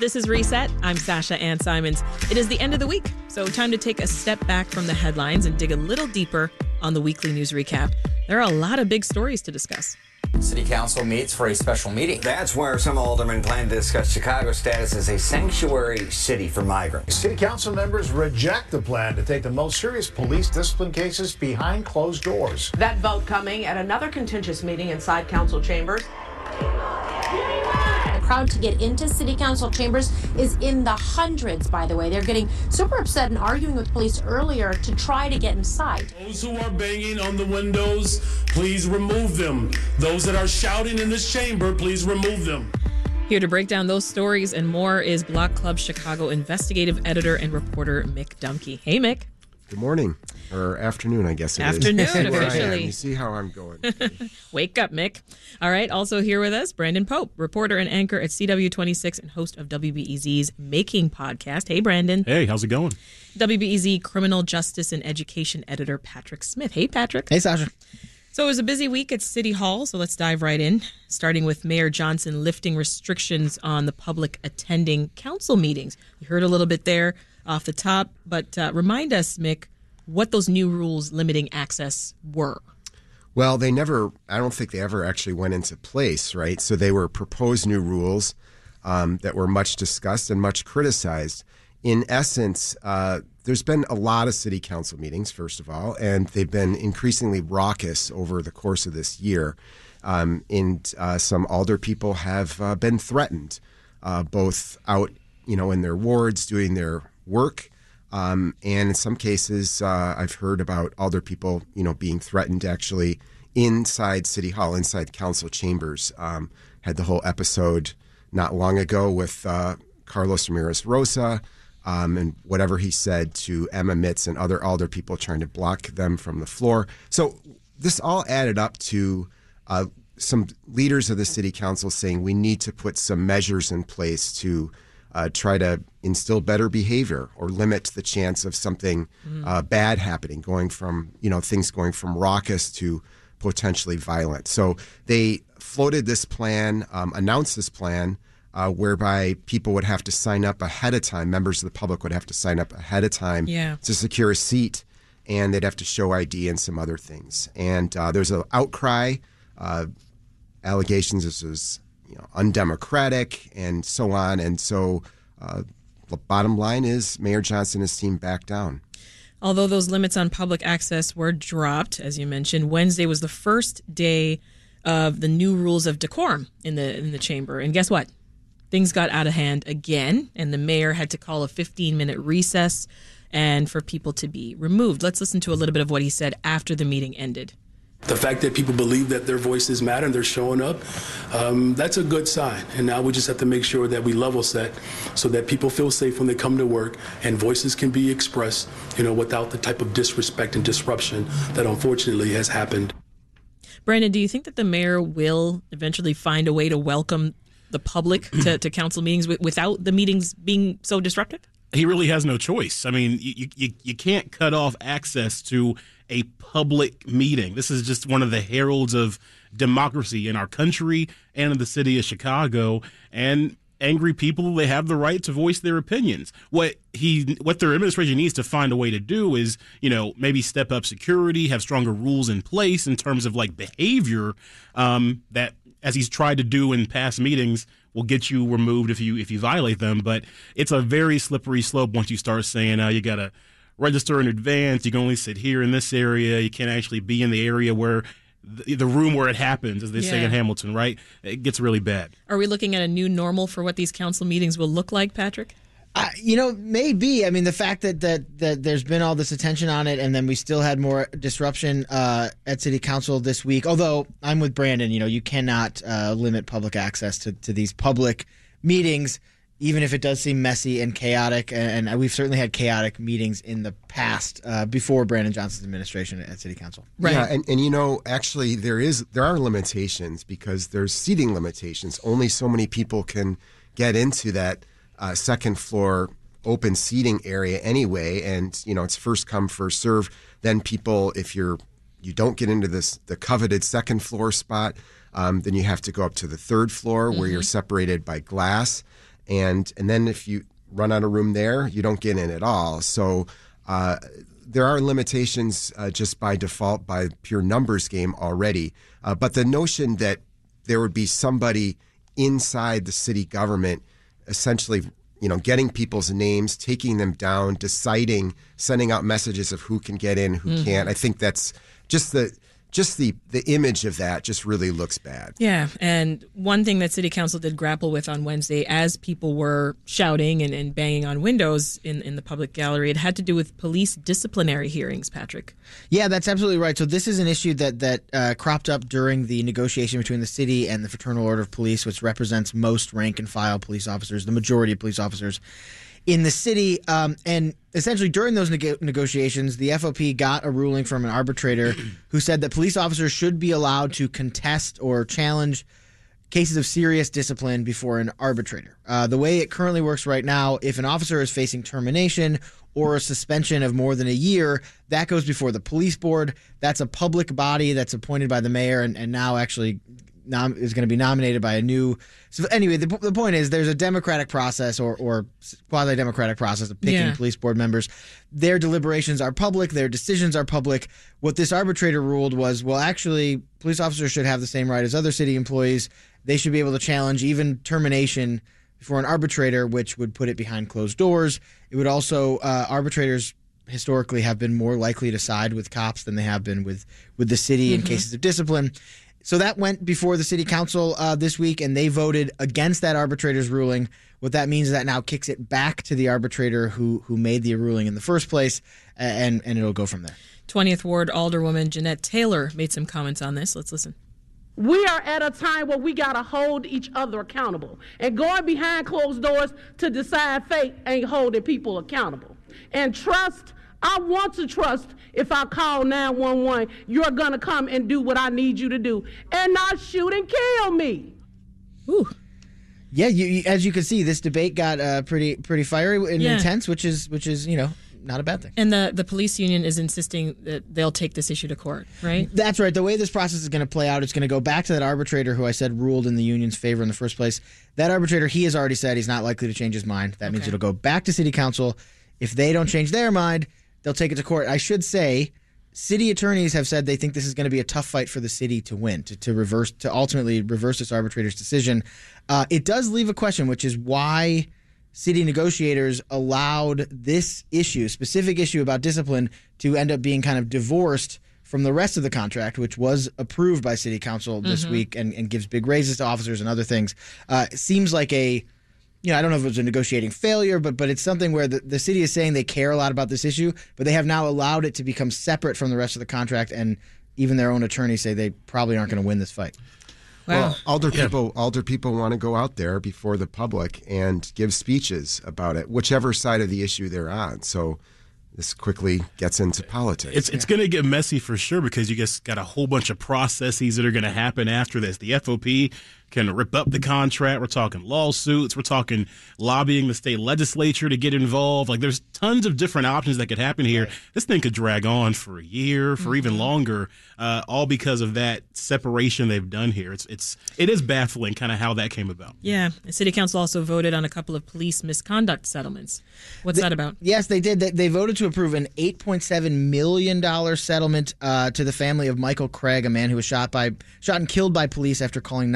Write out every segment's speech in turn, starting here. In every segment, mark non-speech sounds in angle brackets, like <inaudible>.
This is Reset. I'm Sasha Ann Simons. It is the end of the week, so time to take a step back from the headlines and dig a little deeper on the weekly news recap. There are a lot of big stories to discuss. City Council meets for a special meeting. That's where some aldermen plan to discuss Chicago's status as a sanctuary city for migrants. City Council members reject the plan to take the most serious police discipline cases behind closed doors. That vote coming at another contentious meeting inside council chambers. The crowd to get into city council chambers is in the hundreds, by the way. They're getting super upset and arguing with police earlier to try to get inside. Those who are banging on the windows, please remove them. Those that are shouting in this chamber, please remove them. Here to break down those stories and more is Block Club Chicago investigative editor and reporter Mick Dumke. Hey, Mick. Good morning or afternoon, I guess it is. Afternoon, See <laughs> where officially. You see how I'm going. <laughs> Wake up, Mick. All right. Also here with us, Brandon Pope, reporter and anchor at CW26 and host of WBEZ's Making podcast. Hey, Brandon. Hey, how's it going? WBEZ criminal justice and education editor Patrick Smith. Hey, Patrick. Hey, Sasha. So it was a busy week at City Hall, so let's dive right in, starting with Mayor Johnson lifting restrictions on the public attending council meetings. We heard a little bit there off the top, but uh, remind us, Mick, what those new rules limiting access were. Well, they never, I don't think they ever actually went into place, right? So they were proposed new rules um, that were much discussed and much criticized. In essence, uh, there's been a lot of city council meetings, first of all, and they've been increasingly raucous over the course of this year. Um, and uh, some alder people have uh, been threatened, uh, both out, you know, in their wards doing their work, um, and in some cases, uh, I've heard about other people, you know, being threatened actually inside City Hall, inside council chambers. Um, had the whole episode not long ago with uh, Carlos Ramirez Rosa um, and whatever he said to Emma Mitts and other alder people trying to block them from the floor. So this all added up to uh, some leaders of the city council saying we need to put some measures in place to uh, try to instill better behavior or limit the chance of something uh, bad happening, going from you know things going from raucous to potentially violent. So they floated this plan, um, announced this plan, uh, whereby people would have to sign up ahead of time. Members of the public would have to sign up ahead of time Yeah. to secure a seat, and they'd have to show ID and some other things. And uh, there's an outcry, uh, allegations this is you know undemocratic and so on. And so, uh, the bottom line is Mayor Johnson has team back down. Although those limits on public access were dropped, as you mentioned, Wednesday was the first day of the new rules of decorum in the in the chamber. And guess what? Things got out of hand again, and the mayor had to call a 15 minute recess and for people to be removed. Let's listen to a little bit of what he said after the meeting ended. The fact that people believe that their voices matter and they're showing up, um, that's a good sign. And now we just have to make sure that we level set so that people feel safe when they come to work and voices can be expressed, you know, without the type of disrespect and disruption that unfortunately has happened. Brandon, do you think that the mayor will eventually find a way to welcome the public to, <clears throat> to council meetings without the meetings being so disruptive? He really has no choice. I mean, you, you, you can't cut off access to a public meeting. This is just one of the heralds of democracy in our country and in the city of Chicago. And angry people, they have the right to voice their opinions. What he, what their administration needs to find a way to do is, you know, maybe step up security, have stronger rules in place in terms of like behavior um, that, as he's tried to do in past meetings, will get you removed if you if you violate them. But it's a very slippery slope once you start saying, uh, you got to register in advance. You can only sit here in this area. You can't actually be in the area where the, the room where it happens, as they say in Hamilton, right? It gets really bad. Are we looking at a new normal for what these council meetings will look like, Patrick? I, you know, maybe. I mean, the fact that, that that there's been all this attention on it, and then we still had more disruption uh, at City Council this week. Although I'm with Brandon, you know, you cannot uh, limit public access to, to these public meetings, even if it does seem messy and chaotic. And, and we've certainly had chaotic meetings in the past uh, before Brandon Johnson's administration at City Council. Yeah, and, and you know, actually, there is there are limitations because there's seating limitations. Only so many people can get into that uh, second floor open seating area anyway, and you know, it's first come first serve. Then people, if you're you don't get into this the coveted second floor spot, um, then you have to go up to the third floor where you're separated by glass. And and then if you run out of room there, you don't get in at all. So. Uh, there are limitations uh, just by default by pure numbers game already. Uh, but the notion that there would be somebody inside the city government essentially you know getting people's names taking them down deciding sending out messages of who can get in who Mhm. can't i think that's just the just the the image of that just really looks bad Yeah, and one thing that City Council did grapple with on Wednesday, as people were shouting and, and banging on windows in, in the public gallery, it had to do with police disciplinary hearings, Patrick. Yeah, that's absolutely right. So this is an issue that that uh, cropped up during the negotiation between the city and the Fraternal Order of Police, which represents most rank and file police officers, the majority of police officers in the city. Um, and essentially, during those neg- negotiations, the FOP got a ruling from an arbitrator <clears throat> who said that police officers should be allowed to contest or challenge cases of serious discipline before an arbitrator. Uh, the way it currently works right now, if an officer is facing termination or a suspension of more than a year, that goes before the police board. That's a public body that's appointed by the mayor and, and now actually nom- is going to be nominated by a new. So anyway, the, the point is there's a democratic process or, or quasi democratic process of picking Yeah. police board members. Their deliberations are public, their decisions are public. What this arbitrator ruled was well, actually, police officers should have the same right as other city employees. They should be able to challenge even termination before an arbitrator, which would put it behind closed doors. It would also, uh, arbitrators historically have been more likely to side with cops than they have been with, with the city in Mhm. cases of discipline. So that went before the city council uh, this week, and they voted against that arbitrator's ruling. What that means is that now kicks it back to the arbitrator who who made the ruling in the first place, and and it'll go from there. 20th Ward Alderwoman Jeanette Taylor made some comments on this. Let's listen. We are at a time where we got to hold each other accountable. And going behind closed doors to decide fate ain't holding people accountable. And trust, I want to trust if I call 911, you're going to come and do what I need you to do and not shoot and kill me. Ooh. Yeah, you, you, as you can see, this debate got uh, pretty pretty fiery and Yeah. intense, which is which is you know not a bad thing. And the, the police union is insisting that they'll take this issue to court, right? That's right. The way this process is going to play out, it's going to go back to that arbitrator who I said ruled in the union's favor in the first place. That arbitrator, he has already said he's not likely to change his mind. That means it'll go back to city council. If they don't change their mind, they'll take it to court. I should say, city attorneys have said they think this is going to be a tough fight for the city to win, to, to reverse, to ultimately reverse this arbitrator's decision. Uh, it does leave a question, which is why city negotiators allowed this issue, specific issue about discipline, to end up being kind of divorced from the rest of the contract, which was approved by city council this Mhm. week and, and gives big raises to officers and other things. Uh, seems like a you know, I don't know if it was a negotiating failure, but but it's something where the, the city is saying they care a lot about this issue, but they have now allowed it to become separate from the rest of the contract, and even their own attorneys say they probably aren't going to win this fight. Well, alder people, alder people want to go out there before the public and give speeches about it, whichever side of the issue they're on. So this quickly gets into politics. It's it's going to get messy for sure because you just got a whole bunch of processes that are going to happen after this. The FOP can rip up the contract. We're talking lawsuits. We're talking lobbying the state legislature to get involved. Like there's tons of different options that could happen here. This thing could drag on for a year, for even longer, uh, all because of that separation they've done here. It's it's it is baffling, kind of how that came about. Yeah. The city council also voted on a couple of police misconduct settlements. What's that about? Yes, they did. They, they voted to approve an $8.7 million settlement uh, to the family of Michael Craig, a man who was shot by shot and killed by police after calling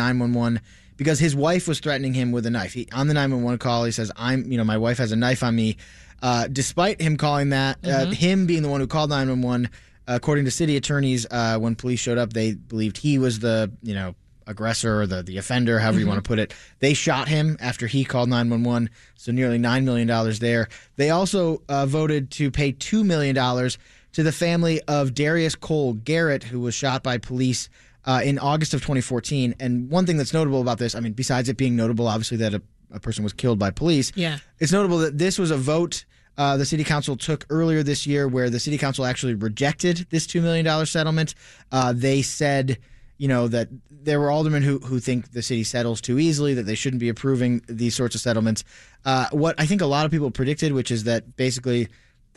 911 because his wife was threatening him with a knife. He, on the 911 call, he says, "I'm, you know, my wife has a knife on me." Uh, despite him calling that, uh, Mhm. him being the one who called 911, according to city attorneys, uh, when police showed up, they believed he was the, you know, aggressor or the, the offender, however you Mhm. want to put it. They shot him after he called 911, so nearly $9 million there. They also uh, voted to pay $2 million to the family of Darius Cole Garrett, who was shot by police uh, in August of 2014. And one thing that's notable about this, I mean, besides it being notable, obviously, that a, a person was killed by police, Yeah. it's notable that this was a vote uh, the city council took earlier this year where the city council actually rejected this $2 million settlement. Uh, they said, you know, that there were aldermen who, who think the city settles too easily, that they shouldn't be approving these sorts of settlements. Uh, what I think a lot of people predicted, which is that basically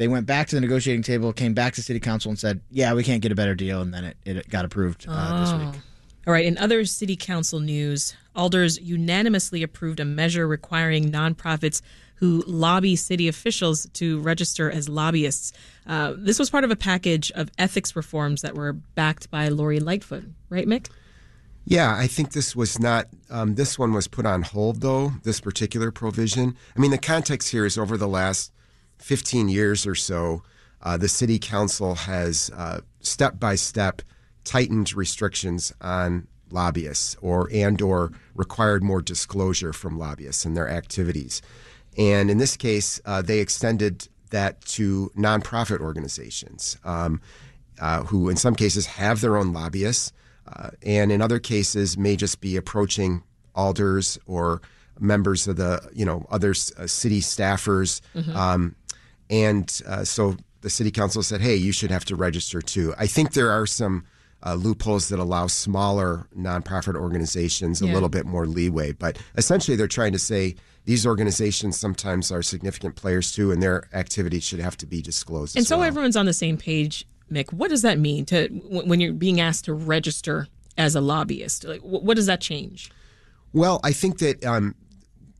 they went back to the negotiating table, came back to city council and said, yeah, we can't get a better deal. And then it, it got approved uh, this week. All right, in other city council news, alders unanimously approved a measure requiring nonprofits who lobby city officials to register as lobbyists. Uh, this was part of a package of ethics reforms that were backed by Lori Lightfoot, right, Mick? Yeah, I think this was not, um, this one was put on hold, though, this particular provision. I mean, the context here is over the last 15 years or so, uh, the city council has uh, step by step tightened restrictions on lobbyists or and or required more disclosure from lobbyists and their activities. And in this case, uh, they extended that to nonprofit organizations um, uh, who, in some cases, have their own lobbyists, uh, and in other cases, may just be approaching alders or members of the, you know, other uh, city staffers. Mhm. Um, and uh, so the city council said, hey, you should have to register too. I think there are some uh, loopholes that allow smaller nonprofit organizations a Yeah. little bit more leeway. But essentially, they're trying to say these organizations sometimes are significant players too, and their activities should have to be disclosed. And so well. everyone's on the same page, Mick. What does that mean to when you're being asked to register as a lobbyist? Like, what does that change? Well, I think that um,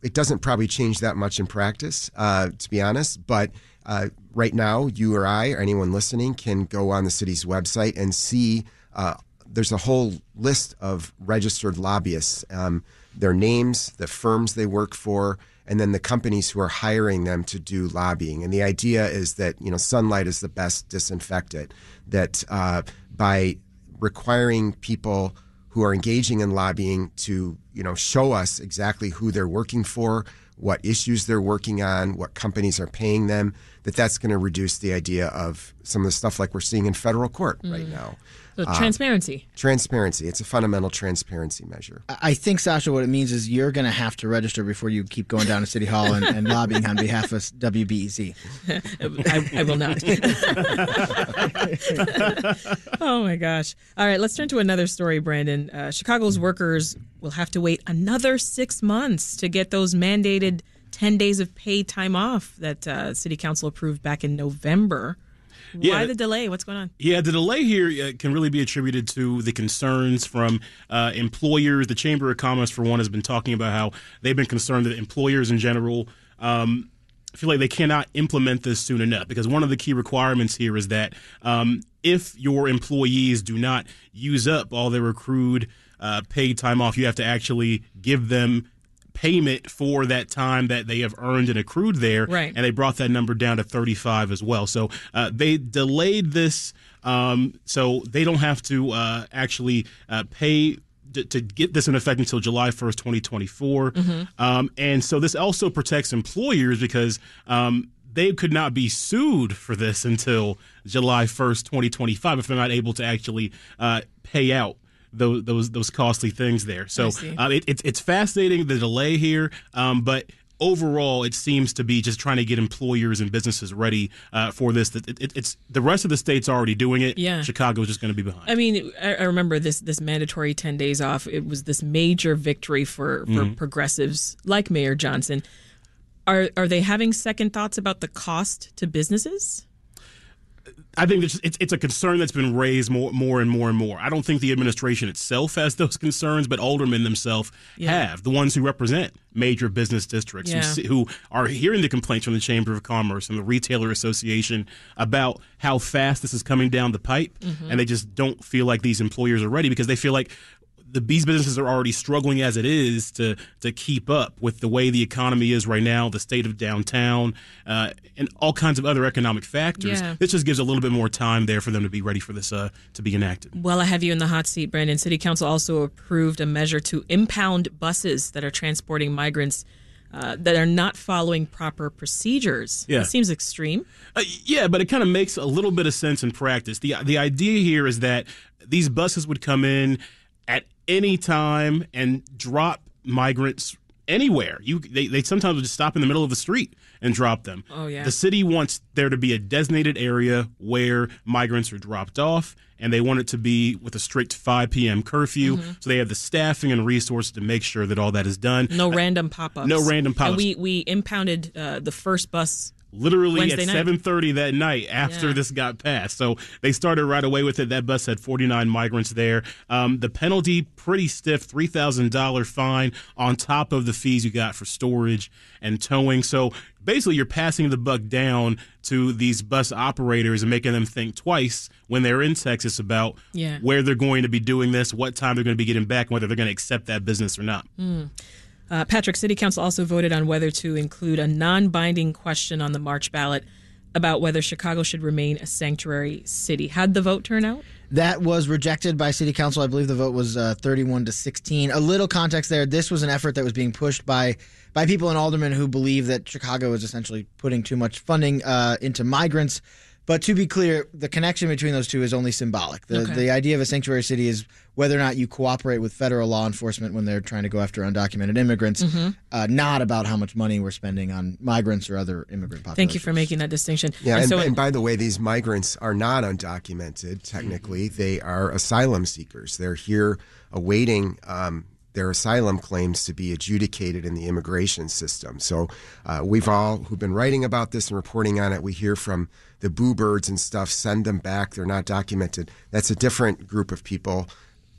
it doesn't probably change that much in practice, uh, to be honest. But uh, right now, you or I or anyone listening can go on the city's website and see uh, there's a whole list of registered lobbyists, um, their names, the firms they work for, and then the companies who are hiring them to do lobbying. And the idea is that you know sunlight is the best disinfectant. That uh, by requiring people who are engaging in lobbying to you know show us exactly who they're working for what issues they're working on what companies are paying them that that's going to reduce the idea of some of the stuff like we're seeing in federal court right Mm. now So Uh, transparency. transparency it's a fundamental transparency measure I- I think Sasha, what it means is you're going to have to register before you keep going down to City Hall and, and lobbying on behalf of WBEZ. <laughs> I, I will not. <laughs> oh my gosh. All right, let's turn to another story, Brandon. Uh, Chicago's workers will have to wait another six months to get those mandated 10 days of paid time off that uh, City Council approved back in November. Yeah, Why the delay? What's going on? Yeah, the delay here uh, can really be attributed to the concerns from uh, employers. The Chamber of Commerce, for one, has been talking about how they've been concerned that employers in general um, feel like they cannot implement this soon enough because one of the key requirements here is that um, if your employees do not use up all their accrued uh, paid time off, you have to actually give them payment for that time that they have earned and accrued there Right. and they brought that number down to 35 as well so uh, they delayed this um, so they don't have to uh, actually uh, pay to, get this in effect until July 1st, 2024. Mhm. Um, and so this also protects employers because um, they could not be sued for this until July 1st, 2025 if they're not able to actually uh, pay out. Those, those those costly things there. So uh, it, it's it's fascinating the delay here, um, but overall it seems to be just trying to get employers and businesses ready uh, for this. That it, it, it's the rest of the states already doing it. Yeah. Chicago's just going to be behind. I mean, I, remember this this mandatory ten days off. It was this major victory for for Mhm. progressives like Mayor Johnson. Are are they having second thoughts about the cost to businesses? I think it's, it's it's a concern that's been raised more more and more and more. I don't think the administration itself has those concerns, but aldermen themselves Yeah. have the ones who represent major business districts Yeah. who, who are hearing the complaints from the Chamber of Commerce and the Retailer Association about how fast this is coming down the pipe, Mhm. and they just don't feel like these employers are ready because they feel like the these businesses are already struggling as it is to to keep up with the way the economy is right now, the state of downtown, uh, and all kinds of other economic factors. Yeah. This just gives a little bit more time there for them to be ready for this uh, to be enacted. Well, I have you in the hot seat, Brandon. City Council also approved a measure to impound buses that are transporting migrants uh, that are not following proper procedures. Yeah. It seems extreme. Uh, yeah, but it kind of makes a little bit of sense in practice. the The idea here is that these buses would come in at any time and drop migrants anywhere. You they, they sometimes would just stop in the middle of the street and drop them. Oh, yeah. The city wants there to be a designated area where migrants are dropped off, and they want it to be with a strict 5 p.m. curfew. Mhm. So they have the staffing and resources to make sure that all that is done. No random pop ups. no random pop-ups. we, we impounded uh, the first bus literally Wednesday at seven thirty that night after Yeah. this got passed. So they started right away with it. That bus had forty nine migrants there. Um, the penalty pretty stiff, three thousand dollar fine on top of the fees you got for storage and towing. So basically, you're passing the buck down to these bus operators and making them think twice when they're in Texas about Yeah. where they're going to be doing this, what time they're going to be getting back, whether they're going to accept that business or not. Uh, Patrick, City Council also voted on whether to include a non binding question on the March ballot about whether Chicago should remain a sanctuary city. How'd the vote turn out? That was rejected by City Council. I believe the vote was uh, 31 to 16. A little context there. This was an effort that was being pushed by by people in Alderman who believe that Chicago is essentially putting too much funding uh, into migrants. But to be clear, the connection between those two is only symbolic. The, Okay. the idea of a sanctuary city is whether or not you cooperate with federal law enforcement when they're trying to go after undocumented immigrants, Mhm. uh, not about how much money we're spending on migrants or other immigrant populations. Thank you for making that distinction. Yeah, and, so and by the way, these migrants are not undocumented. Technically, Mm-hmm. they are asylum seekers. They're here awaiting um, their asylum claims to be adjudicated in the immigration system. So uh, we've all who've been writing about this and reporting on it. We hear from the boo birds and stuff. Send them back. They're not documented. That's a different group of people.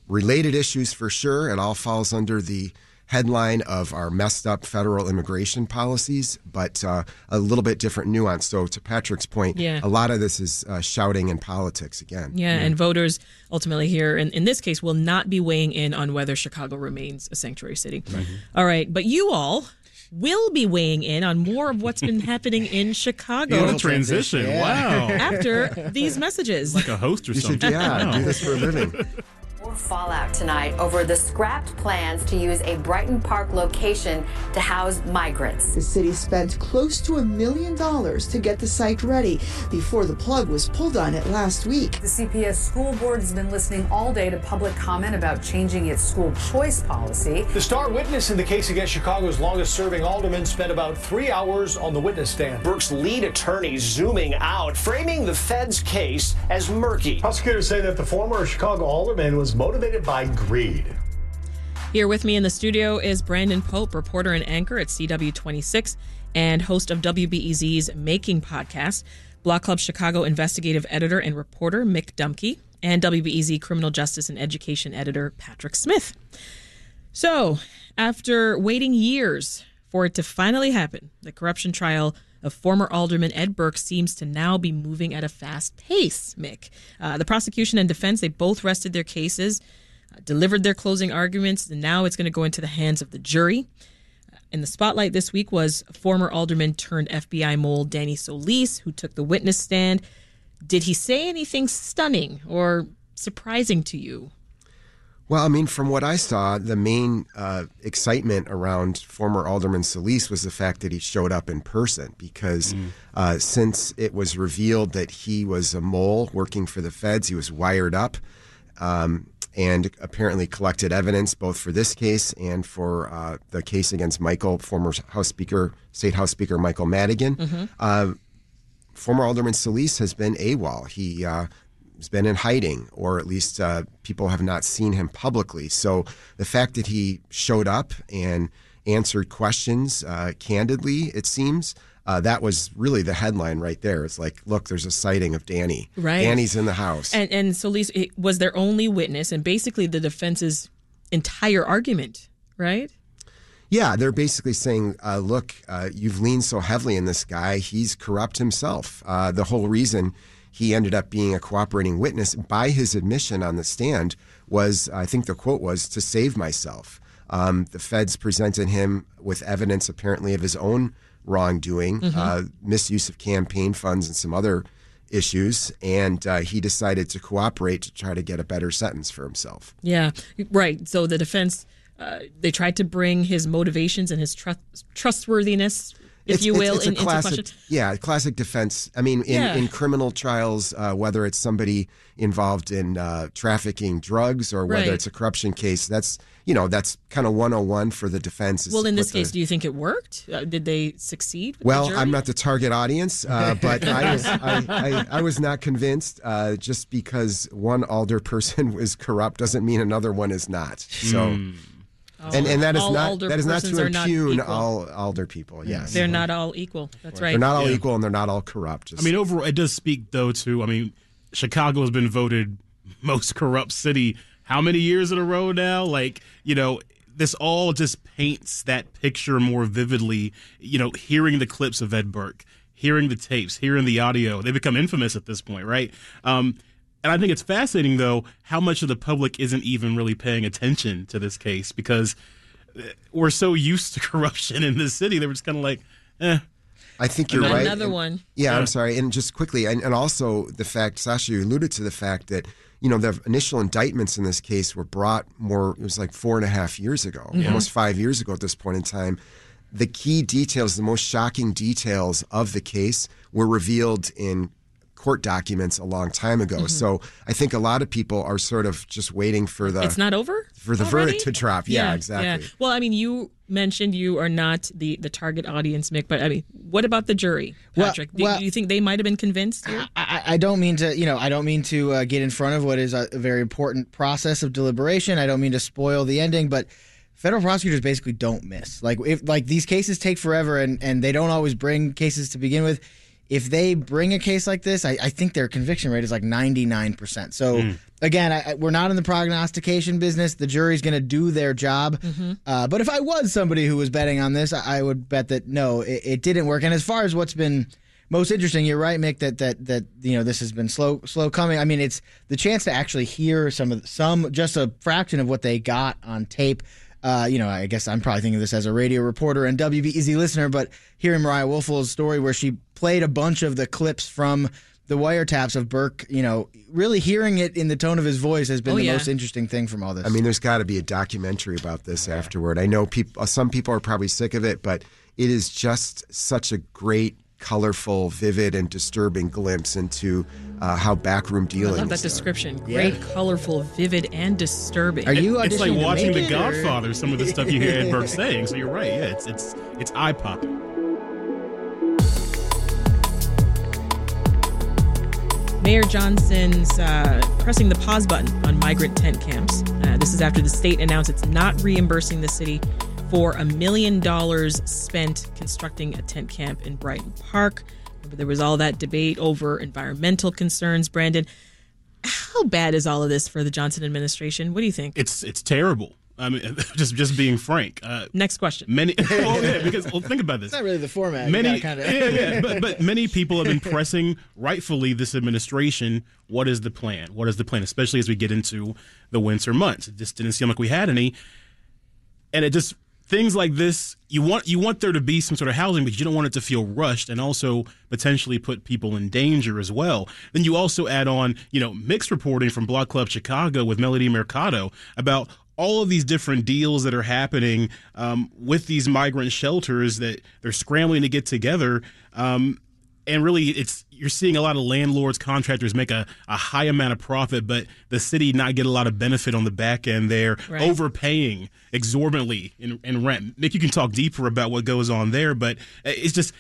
Related issues for sure. It all falls under the headline of our messed up federal immigration policies, but uh, a little bit different nuance. So, to Patrick's point, Yeah. a lot of this is uh, shouting in politics again. Yeah, and voters ultimately here, in, in this case, will not be weighing in on whether Chicago remains a sanctuary city. All right, but you all will be weighing in on more of what's been happening in Chicago. What a transition. Wow. After <laughs> these messages. Like a host or You should, something. yeah, Wow. do this for a living. More fallout tonight over the scrapped plans to use a Brighton Park location to house migrants. The city spent close to a million dollars to get the site ready before the plug was pulled on it last week. The CPS school board has been listening all day to public comment about changing its school choice policy. The star witness in the case against Chicago's longest serving alderman spent about three hours on the witness stand. Burke's lead attorney zooming out, framing the Fed's case as murky. Prosecutors say that the former Chicago alderman was motivated by greed. Here with me in the studio is Brandon Pope, reporter and anchor at CW26 and host of WBEZ's Making podcast, Block Club Chicago investigative editor and reporter Mick Dumke, and WBEZ criminal justice and education editor Patrick Smith. So, after waiting years for it to finally happen, the corruption trial of former Alderman Ed Burke seems to now be moving at a fast pace, Mick. Uh, the prosecution and defense, they both rested their cases, uh, delivered their closing arguments, and now it's going to go into the hands of the jury. In the spotlight this week was former alderman turned FBI mole Danny Solis, who took the witness stand. Did he say anything stunning or surprising to you? Well, I mean, from what I saw, the main uh, excitement around former Alderman Solis was the fact that he showed up in person because uh, since it was revealed that he was a mole working for the feds, he was wired up um, and apparently collected evidence both for this case and for uh, the case against Michael, former House Speaker, State House Speaker Michael Madigan. Mhm. Uh, former Alderman Solis has been AWOL. He uh, has been in hiding, or at least uh, people have not seen him publicly. So the fact that he showed up and answered questions uh, candidly, it seems. Uh, that was really the headline right there. It's like, look, there's a sighting of Danny. Right. Danny's in the house. And and Solis it was their only witness, and basically the defense's entire argument, right? Yeah, they're basically saying, uh, look, uh, you've leaned so heavily in this guy. He's corrupt himself. Uh, the whole reason he ended up being a cooperating witness by his admission on the stand was, I think the quote was, to save myself. Um, the feds presented him with evidence apparently of his own wrongdoing, Mhm. uh, misuse of campaign funds, and some other issues. And uh, he decided to cooperate to try to get a better sentence for himself. Yeah, right. So the defense uh, they tried to bring his motivations and his trust trustworthiness, if It's- you will, it's a in, into classic, question. Yeah, classic defense. I mean, in, Yeah. in criminal trials, uh, whether it's somebody involved in uh, trafficking drugs or whether Right. it's a corruption case, that's you know that's kind of 101 for the defense. Well, in put this case, the- do you think it worked? Uh, did they succeed? with the well, jury? I'm not the target audience, uh, <laughs> but I was I, I, I was not convinced. Uh, just because one alder person <laughs> was corrupt doesn't mean another one is not. So. Hmm. and and that is all not that is not to are not impugn all older people. Yes, They're not all equal. That's right. They're not all Yeah. equal, and they're not all corrupt. Just- I mean, overall, it does speak though to. I mean, Chicago has been voted most corrupt city how many years in a row now? Like, you know, this all just paints that picture more vividly. You know, hearing the clips of Ed Burke, hearing the tapes, hearing the audio, they become infamous at this point, right? Um, and I think it's fascinating though how much of the public isn't even really paying attention to this case because uh, we're so used to <laughs> corruption in this city. They were just kind of like, eh. I think you're Another right. Another And- one. Yeah, Yeah. I'm sorry. And just quickly, and, and also the fact, Sasha, you alluded to the fact that, you know, the initial indictments in this case were brought more, it was like four and a half years ago, Mhm. almost five years ago at this point in time. The key details, the most shocking details of the case were revealed in court documents a long time ago. Mhm. So I think a lot of people are sort of just waiting for the. it's not over For the already? verdict to drop. Yeah, exactly. Well, I mean, you mentioned you are not the the target audience, Mick, but I mean, what about the jury, Well- Patrick? do, well- do you think they might have been convinced? Here? I, I don't mean to, you know, I don't mean to uh, get in front of what is a, a very important process of deliberation. I don't mean to spoil the ending, but federal prosecutors basically don't miss. Like if like these cases take forever and and they don't always bring cases to begin with. If they bring a case like this, I, I think their conviction rate is like ninety nine percent. So Mm. again, I, I- we're not in the prognostication business. The jury's going to do their job. Mm-hmm. Uh, but if I was somebody who was betting on this, I, I would bet that no, it, it didn't work. And as far as what's been most interesting, you're right, Mick, that that that you know this has been slow slow coming. I mean, it's the chance to actually hear some of some just a fraction of what they got on tape. Uh, you know, I guess I'm probably thinking of this as a radio reporter and WBEZ listener, but hearing Mariah Woelfel's story where she played a bunch of the clips from the wiretaps of Burke, you know, really hearing it in the tone of his voice has been Oh, the yeah. most interesting thing from all this. I mean, there's got to be a documentary about this afterward. I know people, some people are probably sick of it, but it is just such a great, colorful, vivid, and disturbing glimpse into uh, how backroom dealing. I love that description. Great, colorful, vivid, and disturbing. Are you? It's like watching The Godfather. Some of the stuff you hear <laughs> Ed Burke saying. So you're right. Yeah, it's it's it's eye popping. Mayor Johnson's uh, pressing the pause button on migrant tent camps. Uh, this is after the state announced it's not reimbursing the city for a million dollars spent constructing a tent camp in Brighton Park. Remember, there was all that debate over environmental concerns. Brandon, how bad is all of this for the Johnson administration? What do you think? It's it's terrible. I mean, <laughs> just just being frank. Uh, Next question. Many. <laughs> Well, yeah, <laughs> because well, think about this. It's not really the format. Many, kinda- yeah, yeah, but, but many people have been pressing, rightfully, this administration. What is the plan? What is the plan? Especially as we get into the winter months. It just didn't seem like we had any, and it just things like this. You want you want there to be some sort of housing, but you don't want it to feel rushed, and also potentially put people in danger as well. Then you also add on, you know, mixed reporting from Block Club Chicago with Melody Mercado about all of these different deals that are happening um, with these migrant shelters that they're scrambling to get together. Um, and really, it's you're seeing a lot of landlords, contractors make a, a high amount of profit, but the city not get a lot of benefit on the back end there, Right. overpaying exorbitantly in, in rent. Mick, you can talk deeper about what goes on there, but it's just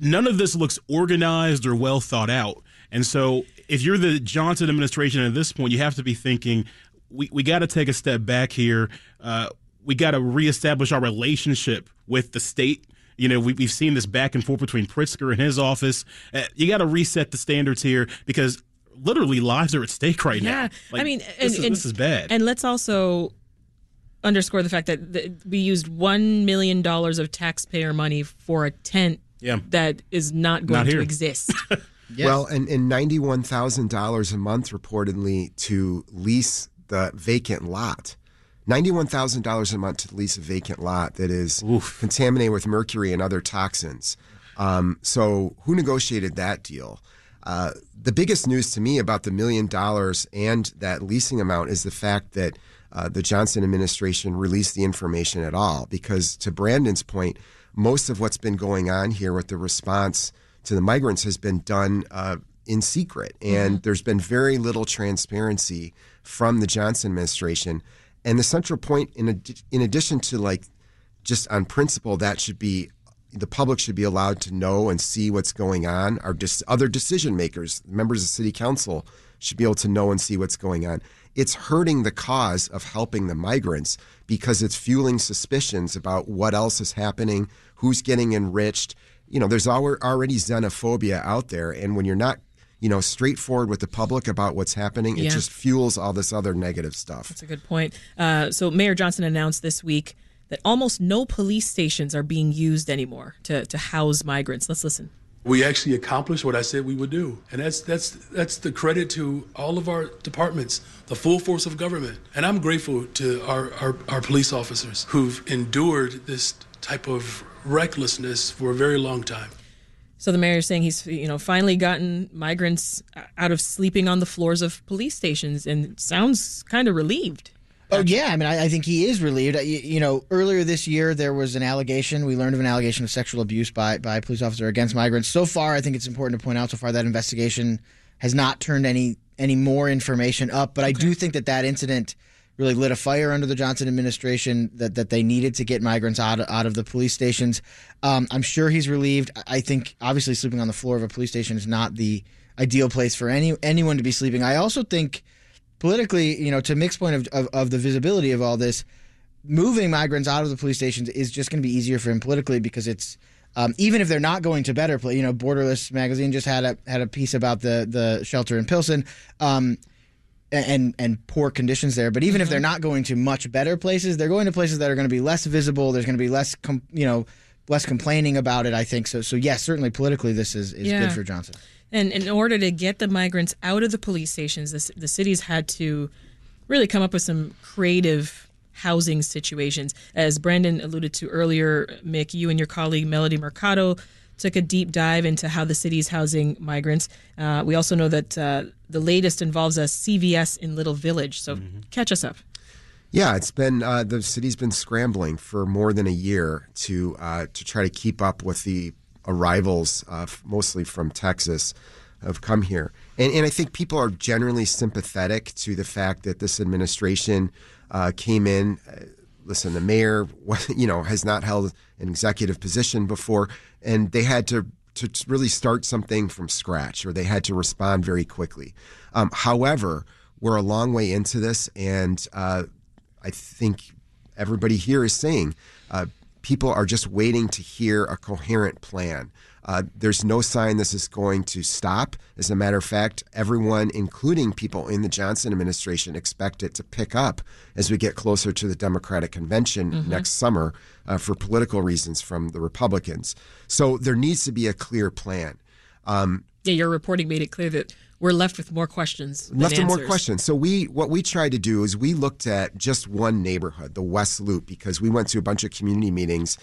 none of this looks organized or well thought out. And so, if you're the Johnson administration at this point, you have to be thinking, we, we got to take a step back here. Uh, we got to reestablish our relationship with the state. You know, we, we've seen this back and forth between Pritzker and his office. Uh, you got to reset the standards here because literally lives are at stake right now. Yeah, Like, I mean, and, this, is, and- this is bad. And let's also underscore the fact that the, we used one million dollars of taxpayer money for a tent Yeah. that is not going Not to here. exist. <laughs> Well, and, and ninety-one thousand dollars a month reportedly to lease the vacant lot. Ninety-one thousand dollars a month to lease a vacant lot that is contaminated with mercury and other toxins. Um, so, who negotiated that deal? Uh, the biggest news to me about the million dollars and that leasing amount is the fact that uh, the Johnson administration released the information at all. Because, to Brandon's point, most of what's been going on here with the response to the migrants has been done uh, in secret, and there's been very little transparency from the Johnson administration. And the central point, in ad- in addition to like just on principle, that should be the public should be allowed to know and see what's going on. Our dis- other decision makers, members of city council, should be able to know and see what's going on. It's hurting the cause of helping the migrants because it's fueling suspicions about what else is happening, who's getting enriched. You know, there's already xenophobia out there, and when you're not you know, straightforward with the public about what's happening, it just fuels all this other negative stuff. That's a good point. Uh, so Mayor Johnson announced this week that almost no police stations are being used anymore to, to house migrants. Let's listen. We actually accomplished what I said we would do, and that's that's that's the credit to all of our departments, the full force of government. And I'm grateful to our our, our police officers who've endured this type of recklessness for a very long time. So the mayor is saying he's you know finally gotten migrants out of sleeping on the floors of police stations and sounds kind of relieved. Oh yeah, I mean, I, I think he is relieved. You, you know, earlier this year there was an allegation. We learned of an allegation of sexual abuse by by a police officer against migrants. So far, I think it's important to point out. So far, that investigation has not turned any any more information up. But I do think that that incident really lit a fire under the Johnson administration that, that they needed to get migrants out out of the police stations. Um, I'm sure he's relieved. I think obviously sleeping on the floor of a police station is not the ideal place for any anyone to be sleeping. I also think politically, you know, to Mick's point of, of, of the visibility of all this, moving migrants out of the police stations is just going to be easier for him politically because it's um, even if they're not going to better place. You know, Borderless magazine just had a had a piece about the the shelter in Pilsen. Um, and and poor conditions there. But even if they're mm-hmm. not going to much better places, they're going to places that are going to be less visible. There's going to be less, com- you know, less complaining about it. I think so. So yes, certainly politically, this is is Yeah. good for Johnson. And in order to get the migrants out of the police stations, the, the cities had to really come up with some creative housing situations. As Brandon alluded to earlier, Mick, you and your colleague Melody Mercado took a deep dive into how the city is housing migrants. Uh, we also know that uh, the latest involves a CVS in Little Village. So catch us up. Yeah, it's been uh, the city's been scrambling for more than a year to uh, to try to keep up with the arrivals, uh, mostly from Texas, have come here, and and I think people are generally sympathetic to the fact that this administration uh, came in. Listen, the mayor, <laughs> you know, has not held an executive position before, and they had to to really start something from scratch, or they had to respond very quickly. Um, however, we're a long way into this, and uh, I think everybody here is saying uh, people are just waiting to hear a coherent plan. Uh, there's no sign this is going to stop. As a matter of fact, everyone, including people in the Johnson administration, expect it to pick up as we get closer to the Democratic convention Mhm. next summer uh, for political reasons from the Republicans. So there needs to be a clear plan. Um, Yeah, your reporting made it clear that we're left with more questions. left with more questions. So we what we tried to do is we looked at just one neighborhood, the West Loop, because we went to a bunch of community meetings,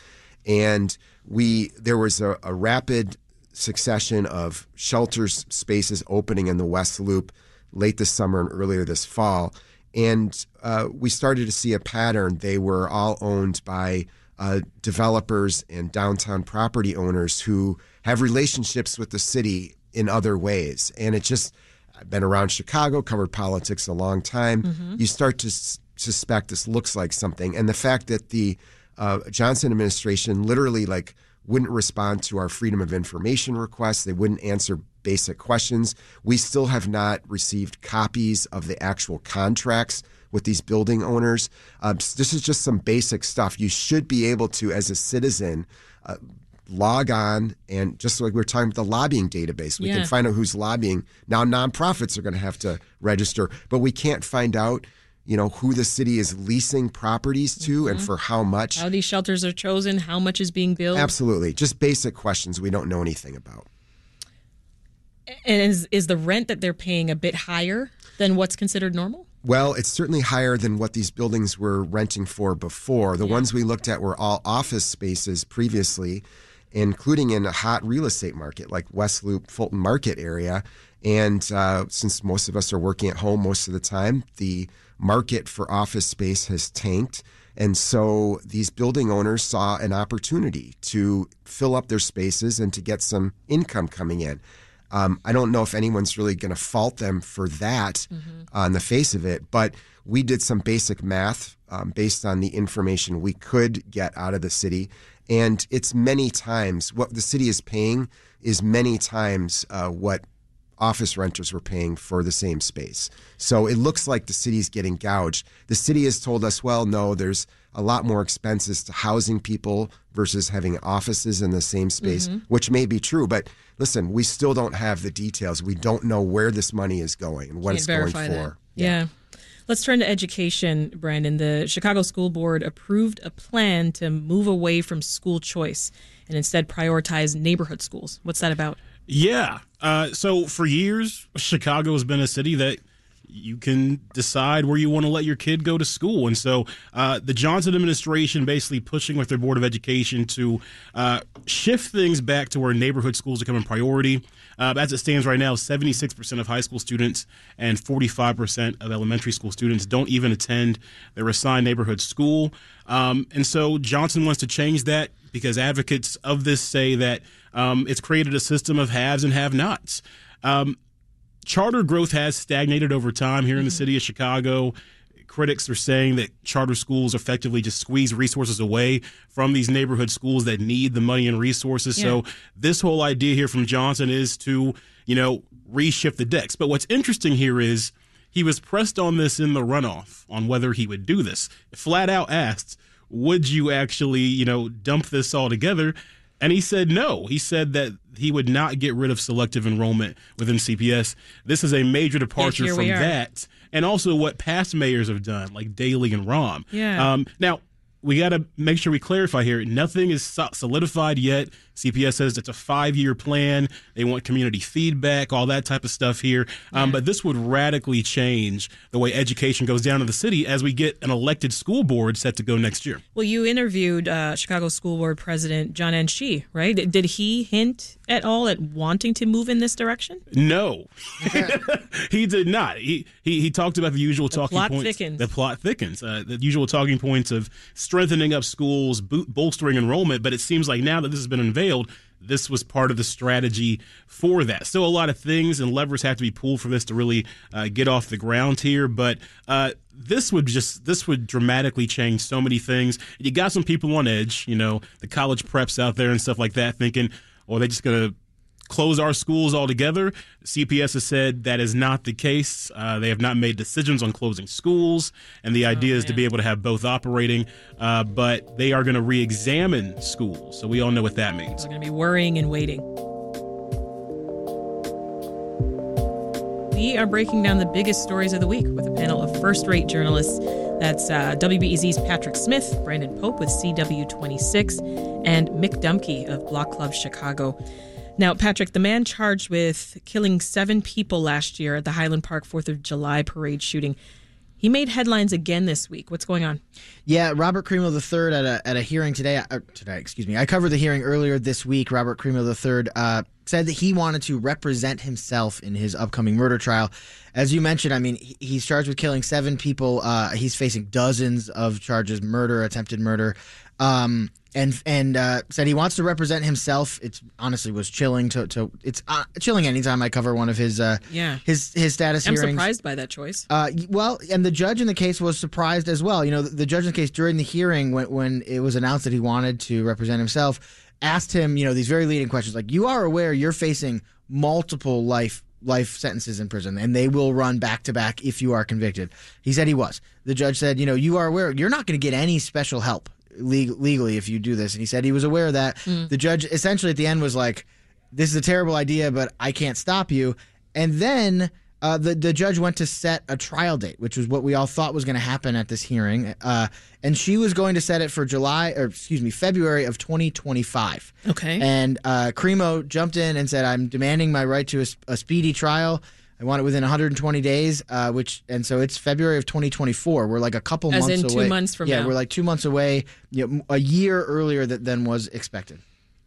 and we there was a, a rapid succession of shelters spaces opening in the West Loop late this summer and earlier this fall, and uh, we started to see a pattern. They were all owned by uh, developers and downtown property owners who have relationships with the city in other ways, and it just I've been around Chicago, covered politics a long time. Mhm. You start to s- suspect this looks like something, and the fact that the uh, Johnson administration literally like wouldn't respond to our freedom of information requests, they wouldn't answer basic questions. We still have not received copies of the actual contracts with these building owners. Uh, this is just some basic stuff. You should be able to, as a citizen. Uh, log on and just like we are talking about the lobbying database we Yeah. can find out who's lobbying now nonprofits are going to have to register but we can't find out you know who the city is leasing properties to and Mhm. for how much How these shelters are chosen, how much is being built. absolutely just basic questions we don't know anything about And is, is the rent that they're paying a bit higher than what's considered normal? Well, it's certainly higher than what these buildings were renting for before. The ones we looked at were all office spaces previously, including in a hot real estate market like West Loop, Fulton Market area. And uh, since most of us are working at home most of the time, the market for office space has tanked. And so these building owners saw an opportunity to fill up their spaces and to get some income coming in. Um, I don't know if anyone's really going to fault them for that on the face of it, but we did some basic math um, based on the information we could get out of the city. and it's many times what the city is paying is many times uh, what office renters were paying for the same space. So it looks like the city's getting gouged. The city has told us, well, no, there's a lot more expenses to housing people versus having offices in the same space, Mhm. which may be true. But listen, we still don't have the details. We don't know where this money is going and what Can't it's going verify for. that. Yeah. Let's turn to education, Brandon. The Chicago School Board approved a plan to move away from school choice and instead prioritize neighborhood schools. What's that about? Yeah. Uh, so for years, Chicago has been a city that you can decide where you want to let your kid go to school. And so uh, the Johnson administration basically pushing with their Board of Education to uh, shift things back to where neighborhood schools become a priority. Uh, as it stands right now, 76% of high school students and 45% of elementary school students don't even attend their assigned neighborhood school. Um, and so Johnson wants to change that because advocates of this say that um, it's created a system of haves and have nots. Um, charter growth has stagnated over time here in the city of Chicago. Critics are saying that charter schools effectively just squeeze resources away from these neighborhood schools that need the money and resources. So this whole idea here from Johnson is to, you know, reshift the decks. But what's interesting here is he was pressed on this in the runoff on whether he would do this. Flat out asked, would you actually, you know, dump this all together? And he said no. He said that he would not get rid of selective enrollment within CPS. This is a major departure here from that, and also what past mayors have done, like Daley and Rahm. Yeah. Um, now we got to make sure we clarify here. Nothing is solidified yet. CPS says it's a five-year plan. They want community feedback, all that type of stuff here. Um, But this would radically change the way education goes down in the city as we get an elected school board set to go next year. Well, you interviewed uh, Chicago School Board President Jianan Shi, right? Did he hint at all at wanting to move in this direction? No, <laughs> he did not. He, he he talked about the usual talking plot points. thickens. The plot thickens. Uh, the usual talking points of strengthening up schools, bo- bolstering enrollment. But it seems like now that this has been unveiled, this was part of the strategy for that. Still, a lot of things and levers have to be pulled for this to really uh, get off the ground here. But uh, this would just this would dramatically change so many things. You got some people on edge. You know, the college preps out there and stuff like that, thinking, "Oh, they're just gonna." close our schools altogether. CPS has said that is not the case. Uh, they have not made decisions on closing schools, and the idea is to be able to have both operating, uh, but they are going to re examine schools. So we all know what that means. We're going to be worrying and waiting. We are breaking down the biggest stories of the week with a panel of first rate journalists. That's uh, WBEZ's Patrick Smith, Brandon Pope with CW26, and Mick Dumke of Block Club Chicago. Now, Patrick, the man charged with killing seven people last year at the Highland Park 4th of July parade shooting, he made headlines again this week. What's going on? Yeah, Robert Crimo III at a at a hearing today. Uh, today, excuse me. I covered the hearing earlier this week. Robert Crimo III uh, said that he wanted to represent himself in his upcoming murder trial. As you mentioned, I mean, he's charged with killing seven people. Uh, he's facing dozens of charges: murder, attempted murder. Um, and and uh, said he wants to represent himself. It's honestly was chilling to to it's uh, chilling anytime I cover one of his uh Yeah. his his status I'm hearings. surprised by that choice. Uh, well, and the judge in the case was surprised as well. You know, the, the judge in the case during the hearing, when when it was announced that he wanted to represent himself, asked him, you know, these very leading questions like, "You are aware you're facing multiple life life sentences in prison, and they will run back to back if you are convicted." He said he was. The judge said, "You know, you are aware you're not going to get any special help leg- legally if you do this," and he said he was aware of that. Hmm. The judge essentially at the end was like, "This is a terrible idea, but I can't stop you." And then uh, the the judge went to set a trial date, which was what we all thought was going to happen at this hearing, uh, and she was going to set it for July, or excuse me, February of 2025. Okay. And uh, Crimo jumped in and said, "I'm demanding my right to a speedy trial. I want it within 120 days." Uh, which and so it's February of 2024. We're like a couple As months in two away. months from yeah, now. we're like two months away. You know, a year earlier than, than was expected.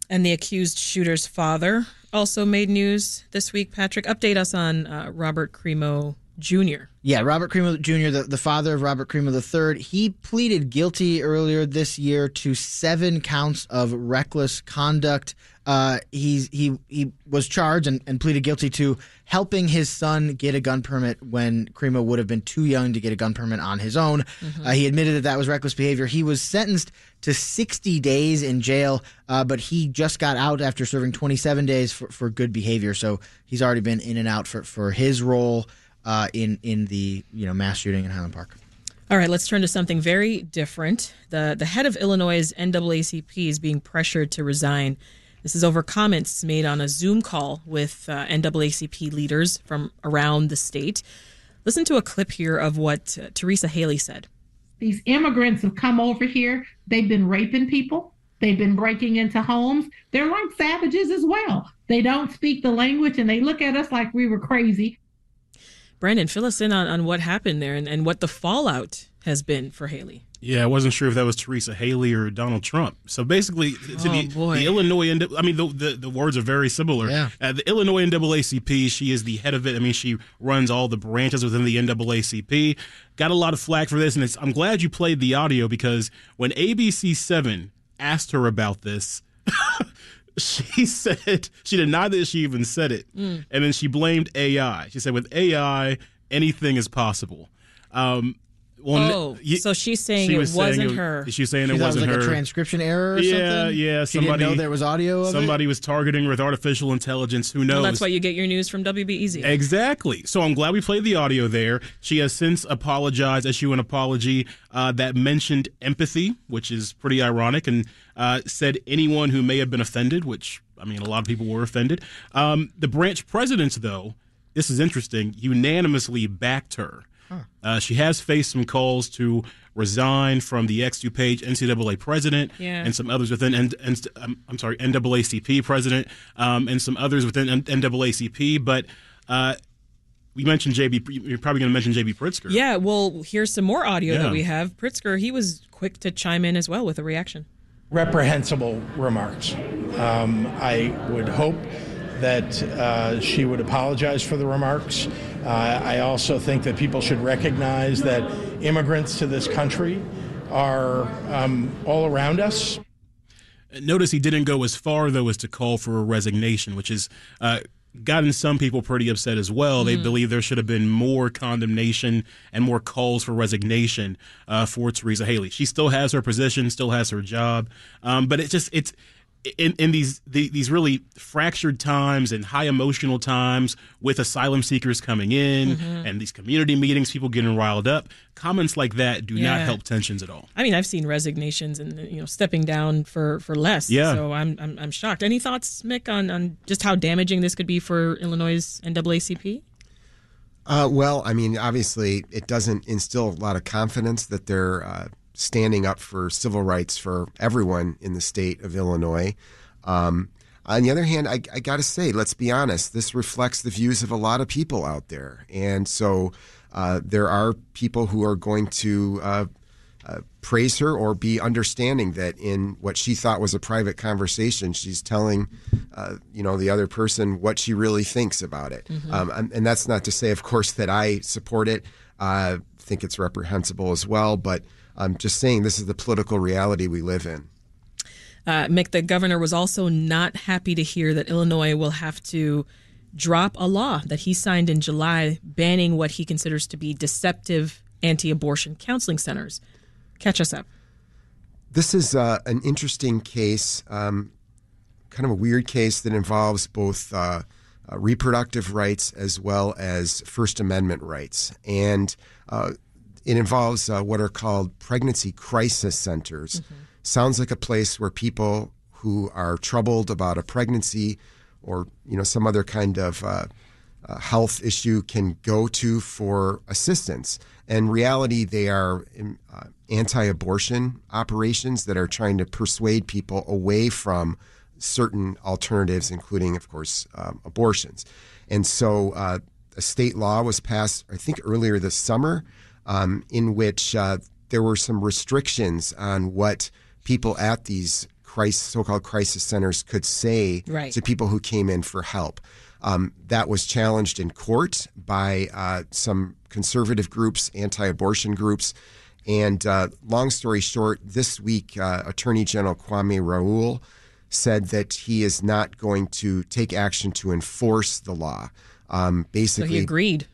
And the accused shooter's father also made news this week. Patrick, update us on uh, Robert Crimo Jr. Yeah, Robert Crimo Jr., the, the father of Robert Crimo III, he pleaded guilty earlier this year to seven counts of reckless conduct Uh, he's he he was charged and, and pleaded guilty to helping his son get a gun permit when Crimo would have been too young to get a gun permit on his own. Mhm. Uh, he admitted that that was reckless behavior. He was sentenced to 60 days in jail, uh, but he just got out after serving 27 days for, for good behavior. So he's already been in and out for, for his role uh, in in the you know mass shooting in Highland Park. All right, let's turn to something very different. The the head of Illinois' NAACP is being pressured to resign. This is over comments made on a Zoom call with uh, NAACP leaders from around the state. Listen to a clip here of what uh, Teresa Haley said. These immigrants have come over here. They've been raping people. They've been breaking into homes. They're like savages as well. They don't speak the language and they look at us like we were crazy. Brandon, fill us in on, on what happened there and, and what the fallout has been for Haley. Yeah, I wasn't sure if that was Teresa Haley or Donald Trump. So basically, to Oh, the, the Illinois, I mean, the, the the words are very similar. Yeah. Uh, the Illinois NAACP, she is the head of it. I mean, she runs all the branches within the NAACP. Got a lot of flack for this, and it's, I'm glad you played the audio because when ABC Seven asked her about this, <laughs> she said she denied that she even said it, Mm. and then she blamed AI. She said, "With AI, anything is possible." Um, well, oh, y- so she's saying she it was saying wasn't it- her. She's saying She it wasn't was like her. a transcription error or yeah, something? yeah. She didn't Somebody know there was audio of it? Somebody was targeting her with artificial intelligence. Who knows? Well, that's why you get your news from WBEZ. Exactly. So I'm glad we played the audio there. She has since apologized, issued an apology uh, that mentioned empathy, which is pretty ironic, and uh, said anyone who may have been offended, which, I mean, a lot of people were offended. Um, the branch presidents, though, this is interesting, unanimously backed her. Uh, she has faced some calls to resign from the X DuPage NCAA president Yeah. and some others within, and, and um, I'm sorry, NAACP president um, and some others within N- NAACP. But uh, we mentioned JB, you're probably going to mention JB Pritzker. Yeah, well, here's some more audio Yeah. that we have. Pritzker, he was quick to chime in as well with a reaction. reprehensible remarks. Um, I would hope that uh, she would apologize for the remarks. Uh, I also think that people should recognize that immigrants to this country are um, all around us. Notice he didn't go as far though as to call for a resignation, which has uh, gotten some people pretty upset as well. They Mm. believe there should have been more condemnation and more calls for resignation uh, for Teresa Haley. She still has her position, still has her job, um, but it just it's. In, in these the, these really fractured times and high emotional times with asylum seekers coming in Mhm. and these community meetings, people getting riled up, comments like that do not help tensions at all. I mean, I've seen resignations and you know stepping down for for less. Yeah. So I'm I'm, I'm shocked. Any thoughts, Mick, on on just how damaging this could be for Illinois' NAACP? Uh, well, I mean, obviously, it doesn't instill a lot of confidence that they're uh, standing up for civil rights for everyone in the state of Illinois. Um, on the other hand, I, I got to say, let's be honest, this reflects the views of a lot of people out there. And so uh, there are people who are going to uh, uh, praise her or be understanding that in what she thought was a private conversation, she's telling, uh, you know, the other person what she really thinks about it. Mhm. Um, and, and that's not to say, of course, that I support it. I think it's reprehensible as well. But I'm just saying this is the political reality we live in. Uh, Mick, the governor was also not happy to hear that Illinois will have to drop a law that he signed in July banning what he considers to be deceptive anti-abortion counseling centers. Catch us up. This is uh, an interesting case, um, kind of a weird case that involves both uh, uh, reproductive rights as well as First Amendment rights. And uh, it involves uh, what are called pregnancy crisis centers. Sounds like a place where people who are troubled about a pregnancy or you know some other kind of uh, uh, health issue can go to for assistance. In reality, they are um, uh, anti-abortion operations that are trying to persuade people away from certain alternatives, including, of course, um, abortions. And so, uh, a state law was passed, I think, earlier this summer, um, in which uh, there were some restrictions on what people at these crisis, so-called crisis centers could say Right. to people who came in for help. Um, that was challenged in court by uh, some conservative groups, anti-abortion groups, and uh, long story short, this week, uh, Attorney General Kwame Raoul said that he is not going to take action to enforce the law. Um, So basically, he agreed.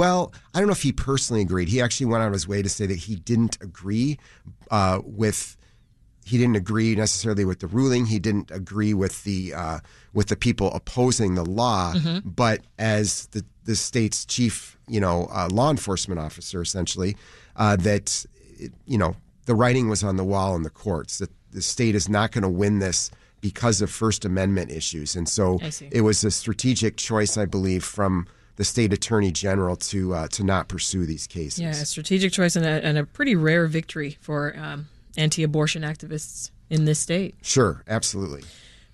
Well, I don't know if he personally agreed. He actually went out of his way to say that he didn't agree uh, with. He didn't agree necessarily with the ruling. He didn't agree with the uh, with the people opposing the law. Mhm. But as the the state's chief, you know, uh, law enforcement officer, essentially, uh, that it- you know the writing was on the wall in the courts that the state is not going to win this because of First Amendment issues, and so it was a strategic choice, I believe, from the state attorney general to uh, to not pursue these cases. Yeah, a strategic choice and a, and a pretty rare victory for um, anti-abortion activists in this state. Sure, absolutely.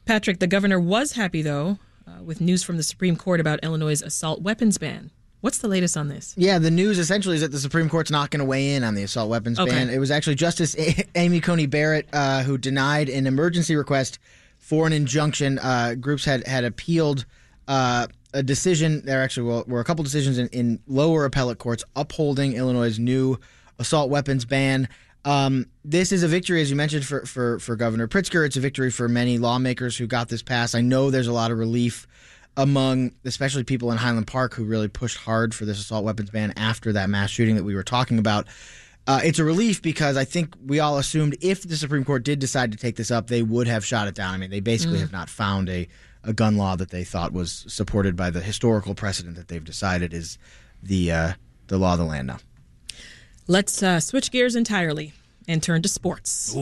Patrick, the governor was happy though uh, with news from the Supreme Court about Illinois' assault weapons ban. What's the latest on this? Yeah, the news essentially is that the Supreme Court's not going to weigh in on the assault weapons Okay. ban. It was actually Justice A- <laughs> Amy Coney Barrett uh, who denied an emergency request for an injunction. Uh, groups had had appealed uh, a decision. There actually were, were a couple decisions in, in lower appellate courts upholding Illinois' new assault weapons ban. Um, this is a victory, as you mentioned, for, for for Governor Pritzker. It's a victory for many lawmakers who got this passed. I know there's a lot of relief among especially people in Highland Park who really pushed hard for this assault weapons ban after that mass shooting that we were talking about. Uh, it's a relief because I think we all assumed if the Supreme Court did decide to take this up, they would have shot it down. I mean, they basically Mm. have not found a, a gun law that they thought was supported by the historical precedent that they've decided is the uh, the law of the land now. Let's uh, switch gears entirely and turn to sports.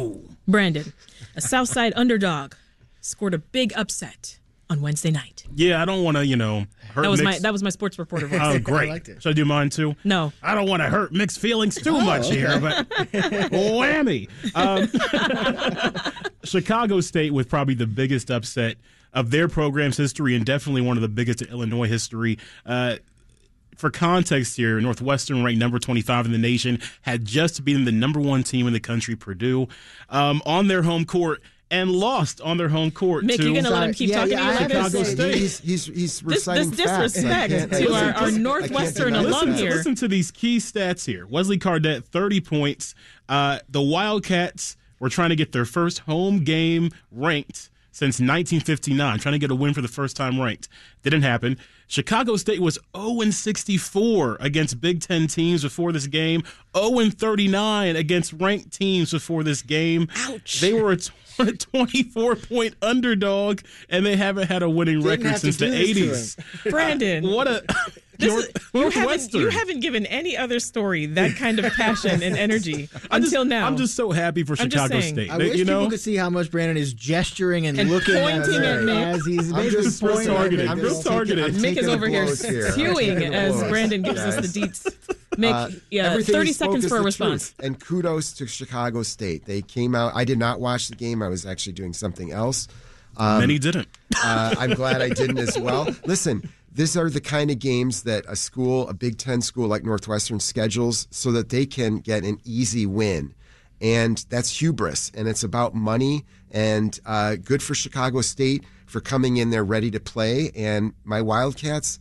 Brandon, a Southside <laughs> underdog, scored a big upset on Wednesday night. Yeah, I don't want to, you know, hurt That was my mixed- that was my sports reporter voice. Oh, <laughs> great. Should I do mine too? No. I don't want to hurt mixed feelings too much okay. here, but <laughs> whammy. Um, Chicago State with probably the biggest upset of their program's history and definitely one of the biggest in Illinois history. Uh, for context here, Northwestern, ranked number 25 in the nation, had just beaten the number one team in the country, Purdue, um, on their home court and lost on their home court Mick, to you gonna let him keep Yeah, talking yeah, to you like have Chicago this? State. He's he's, he's This- reciting this facts. I disrespect can't- to our- our Northwestern deny alum that. here. Listen to these key stats here. Wesley Cardet, 30 points. Uh, the Wildcats were trying to get their first home game ranked since 1959, trying to get a win for the first time ranked. Didn't happen. Chicago State was 0 64 against Big Ten teams before this game, 0 39 against ranked teams before this game. Ouch. They were a <laughs> 24 point underdog, and they haven't had a winning Didn't record since the do this to 80s. Brandon. <laughs> what a. This North- is, <laughs> you, haven't, you haven't given any other story that <laughs> kind of passion and energy until now. I'm just so happy for I'm Chicago saying. State. I They- wish you people could see how much Brandon is gesturing and, And looking pointing at, at me. as he's I'm just pointing at targeted. me. I'm Just real targeted. I'm Mick taking is over here blows stewing as. Brandon gives us the Yes. deets. Mick, Uh, yeah, everything 30 seconds for a response. truth. And kudos to Chicago State. They came out. I did not watch the game. I was actually doing something else. Um, many didn't. uh, I'm glad I didn't as well. Listen, these are the kind of games that a school, a Big Ten school like Northwestern, schedules so that they can get an easy win. And that's hubris, and it's about money. And uh, good for Chicago State for coming in there ready to play. And my Wildcats,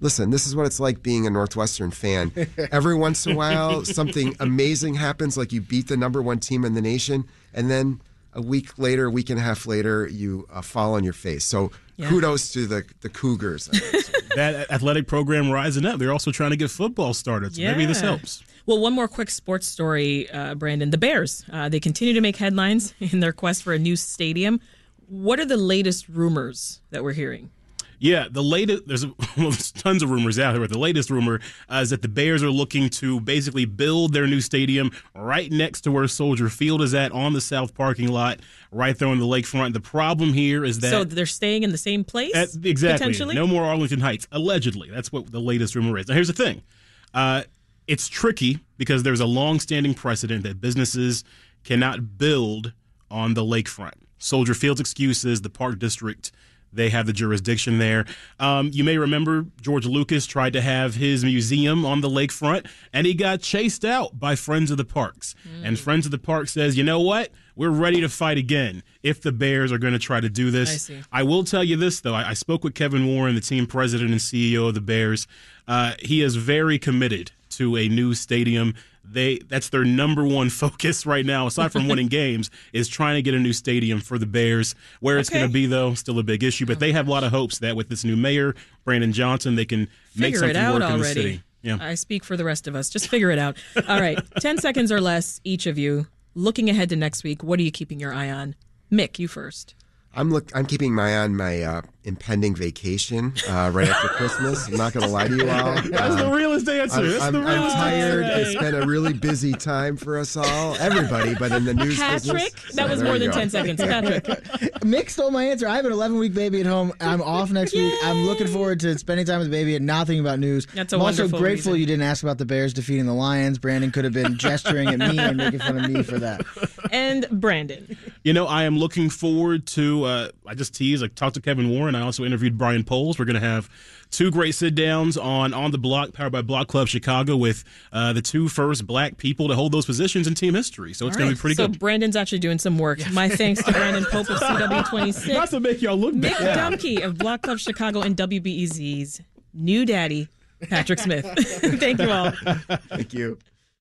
listen, this is what it's like being a Northwestern fan. <laughs> Every once in a while, something amazing happens, like you beat the number one team in the nation, and then a week later, a week and a half later, you uh, fall on your face. So Yeah. kudos to the the Cougars. <laughs> that athletic program rising up. They're also trying to get football started. So maybe this helps. Well, one more quick sports story, uh, Brandon. The Bears, uh, they continue to make headlines <laughs> in their quest for a new stadium. What are the latest rumors that we're hearing? Yeah, the latest there's, <laughs> well, there's tons of rumors out there, but the latest rumor uh, is that the Bears are looking to basically build their new stadium right next to where Soldier Field is at on the south parking lot, right there on the lakefront. The problem here is that so they're staying in the same place? At- exactly. Potentially? No more Arlington Heights. Allegedly. That's what the latest rumor is. Now, here's the thing uh, it's tricky because there's a long standing precedent that businesses cannot build on the lakefront. Soldier Field's excuse is the Park District. They have the jurisdiction there. Um, you may remember George Lucas tried to have his museum on the lakefront, and he got chased out by Friends of the Parks. And Friends of the Park says, you know what? We're ready to fight again if the Bears are going to try to do this. I see. I will tell you this, though. I, I spoke with Kevin Warren, the team president and CEO of the Bears. Uh, he is very committed to a new stadium. They that's their number one <laughs> focus right now, aside from winning <laughs> games, is trying to get a new stadium for the Bears. Where it's Okay. going to be, though, still a big issue. But they have a lot of hopes that with this new mayor, Brandon Johnson, they can make something it out work in the city. Yeah. I speak for the rest of us. Just figure it out. All right. <laughs> 10 seconds or less, each of you. Looking ahead to next week, what are you keeping your eye on? Mick, you first. I'm look. I'm keeping my eye on my uh, impending vacation uh, right after Christmas. I'm not going to lie to you all. <laughs> That's the Um, realest answer. I'm, That's I'm- the I'm tired. answer. It's been a really busy time for us all, everybody, but in the news business. Patrick, So that was more than go. 10 seconds. Patrick. <laughs> Mick stole my answer. I have an 11 week baby at home. I'm off next week. I'm looking forward to spending time with the baby and not thinking about news. That's a I'm also grateful reason. you didn't ask about the Bears defeating the Lions. Brandon could have been gesturing at me and making fun of me for that. And Brandon. You know, I am looking forward to. Uh, I just teased. I talked to Kevin Warren. I also interviewed Ryan Poles. We're going to have two great sit downs on on the block, powered by Block Club Chicago, with uh, the two first black people to hold those positions in team history. So it's All going right. to be pretty so good. So Brandon's actually doing some work. My thanks to Brandon Pope of CW26. <laughs> Not to make y'all look Mick bad. Dumke of Block Club Chicago and WBEZ's new daddy, Patrick Smith. <laughs> Thank you all. Thank you.